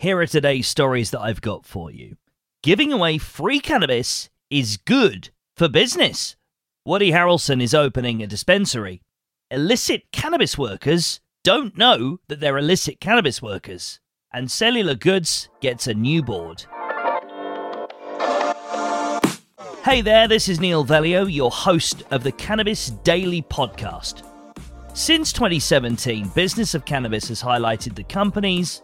Here are today's stories that I've got for you. Giving away free cannabis is good for business. Woody Harrelson is opening a dispensary. Illicit cannabis workers don't know that they're illicit cannabis workers. And Cellular Goods gets a new board. Hey there, this is Neil Velio, your host of the Cannabis Daily Podcast. Since 2017, Business of Cannabis has highlighted the companies,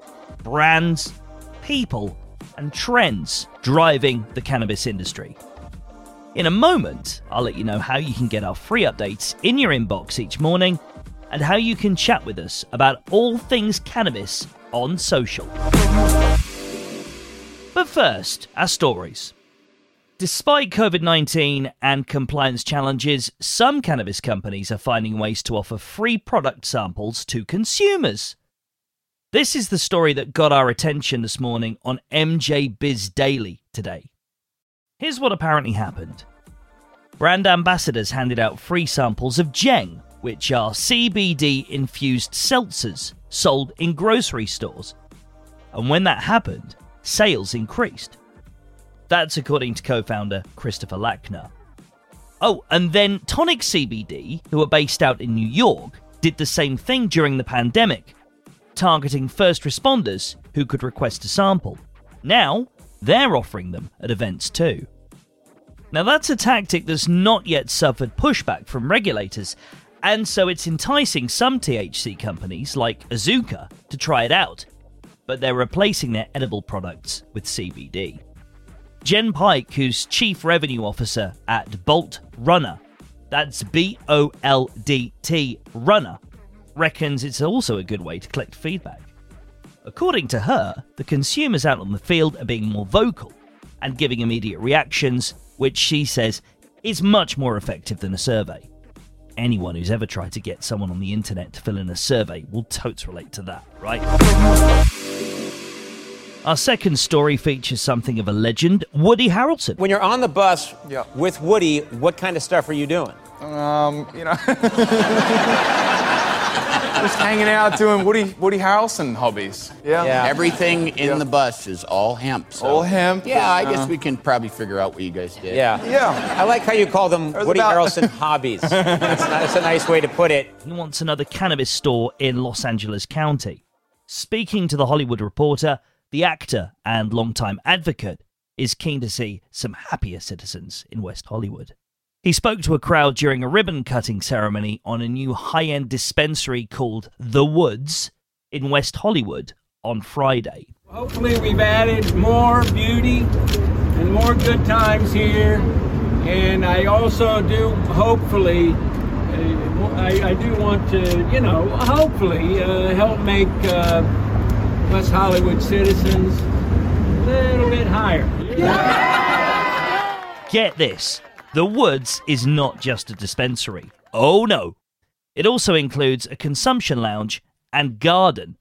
brands, people, and trends driving the cannabis industry. In a moment, I'll let you know how you can get our free updates in your inbox each morning and how you can chat with us about all things cannabis on social. But first, our stories. Despite COVID 19 and compliance challenges, some cannabis companies are finding ways to offer free product samples to consumers. This is the story that got our attention this morning on MJ Biz Daily today. Here's what apparently happened brand ambassadors handed out free samples of Jeng, which are CBD infused seltzers sold in grocery stores. And when that happened, sales increased. That's according to co founder Christopher Lackner. Oh, and then Tonic CBD, who are based out in New York, did the same thing during the pandemic targeting first responders who could request a sample. Now, they're offering them at events too. Now, that's a tactic that's not yet suffered pushback from regulators, and so it's enticing some THC companies like Azuca to try it out, but they're replacing their edible products with CBD. Jen Pike, who's Chief Revenue Officer at Boldt Runner, that's B O L D T Runner, reckons it's also a good way to collect feedback. According to her, the consumers out on the field are being more vocal and giving immediate reactions, which she says is much more effective than a survey. Anyone who's ever tried to get someone on the internet to fill in a survey will totes relate to that, right? Our second story features something of a legend, Woody Harrelson. When you're on the bus Yeah. with Woody, what kind of stuff are you doing? Um, you know, just hanging out doing Woody Woody Harrelson hobbies. Yeah. Yeah. Everything in Yeah. the bus is all hemp. So. All hemp, Yeah, I uh, guess we can probably figure out what you guys did. Yeah. Yeah. I like how you call them There's Woody about- Harrelson hobbies. That's, that's a nice way to put it. He wants another cannabis store in Los Angeles County. Speaking to The Hollywood Reporter, the actor and longtime advocate is keen to see some happier citizens in West Hollywood. He spoke to a crowd during a ribbon cutting ceremony on a new high end dispensary called The Woods in West Hollywood on Friday. Hopefully, we've added more beauty and more good times here. And I also do, hopefully, uh, I, I do want to, you know, hopefully uh, help make uh, West Hollywood citizens a little bit higher. Get this The Woods is not just a dispensary. Oh no. It also includes a consumption lounge and garden.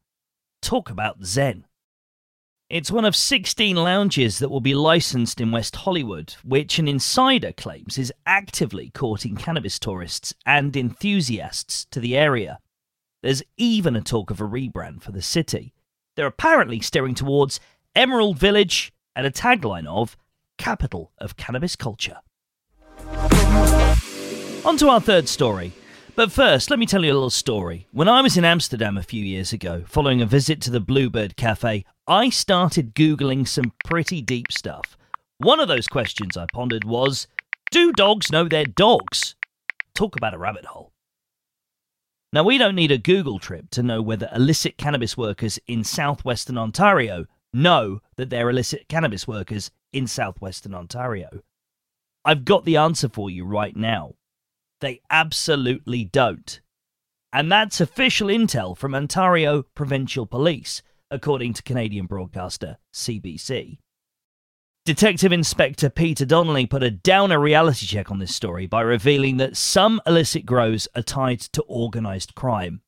Talk about Zen. It's one of 16 lounges that will be licensed in West Hollywood, which an insider claims is actively courting cannabis tourists and enthusiasts to the area. There's even a talk of a rebrand for the city. They're apparently steering towards Emerald Village and a tagline of Capital of Cannabis Culture. On to our third story. But first, let me tell you a little story. When I was in Amsterdam a few years ago, following a visit to the Bluebird Cafe, I started Googling some pretty deep stuff. One of those questions I pondered was Do dogs know their dogs? Talk about a rabbit hole. Now, we don't need a Google trip to know whether illicit cannabis workers in southwestern Ontario know that they're illicit cannabis workers in southwestern Ontario. I've got the answer for you right now. They absolutely don't. And that's official intel from Ontario Provincial Police, according to Canadian broadcaster CBC. Detective Inspector Peter Donnelly put a downer reality check on this story by revealing that some illicit grows are tied to organised crime.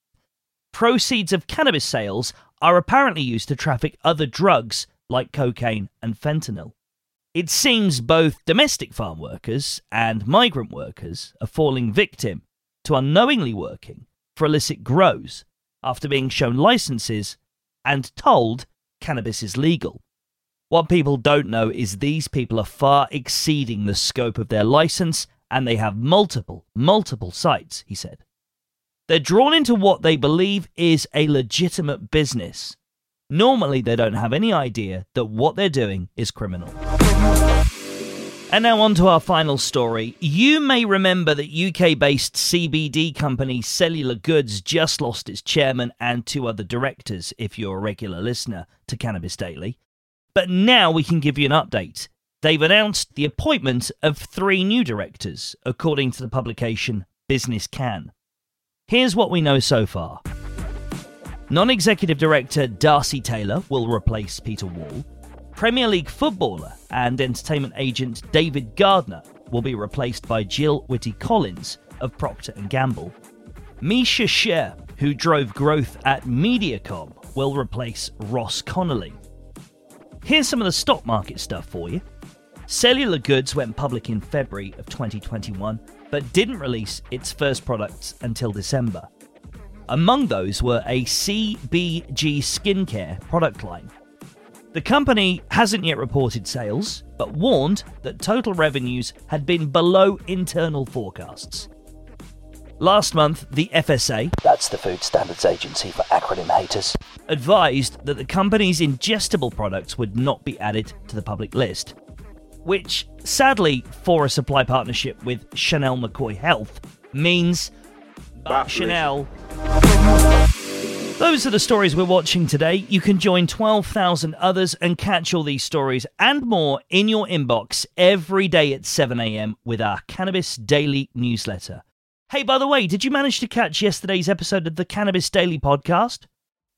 Proceeds of cannabis sales are apparently used to traffic other drugs like cocaine and fentanyl. It seems both domestic farm workers and migrant workers are falling victim to unknowingly working for illicit grows after being shown licenses and told cannabis is legal. What people don't know is these people are far exceeding the scope of their license and they have multiple, multiple sites, he said. They're drawn into what they believe is a legitimate business. Normally, they don't have any idea that what they're doing is criminal. And now, on to our final story. You may remember that UK based CBD company Cellular Goods just lost its chairman and two other directors, if you're a regular listener to Cannabis Daily. But now we can give you an update. They've announced the appointment of three new directors, according to the publication Business Cann. Here's what we know so far Non executive director Darcy Taylor will replace Peter Wall. Premier League footballer and entertainment agent David Gardner will be replaced by Jill Whitty Collins of Procter & Gamble. Misha Sher, who drove growth at Mediacom, will replace Ross Connolly. Here's some of the stock market stuff for you. Cellular Goods went public in February of 2021, but didn't release its first products until December. Among those were a CBG skincare product line the company hasn't yet reported sales, but warned that total revenues had been below internal forecasts. Last month, the FSA, that's the Food Standards Agency for acronym haters, advised that the company's ingestible products would not be added to the public list. Which, sadly, for a supply partnership with Chanelle McCoy Health, means Chanelle those are the stories we're watching today. You can join 12,000 others and catch all these stories and more in your inbox every day at 7am with our Cannabis Daily newsletter. Hey, by the way, did you manage to catch yesterday's episode of the Cannabis Daily podcast?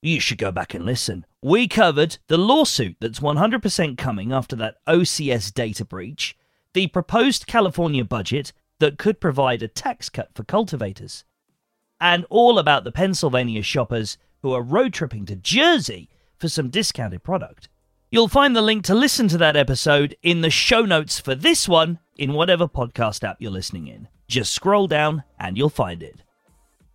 You should go back and listen. We covered the lawsuit that's 100% coming after that OCS data breach, the proposed California budget that could provide a tax cut for cultivators, and all about the Pennsylvania shoppers who are road tripping to Jersey for some discounted product. You'll find the link to listen to that episode in the show notes for this one in whatever podcast app you're listening in. Just scroll down and you'll find it.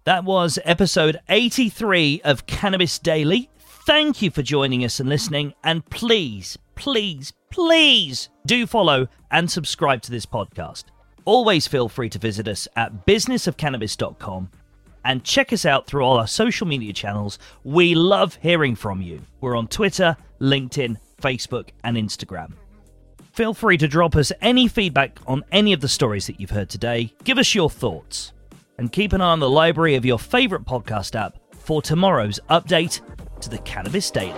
That was episode 83 of Cannabis Daily. Thank you for joining us and listening. And please, please, please do follow and subscribe to this podcast. Always feel free to visit us at businessofcannabis.com and check us out through all our social media channels. We love hearing from you. We're on Twitter, LinkedIn, Facebook, and Instagram. Feel free to drop us any feedback on any of the stories that you've heard today. Give us your thoughts. And keep an eye on the library of your favourite podcast app for tomorrow's update to the Cannabis Daily.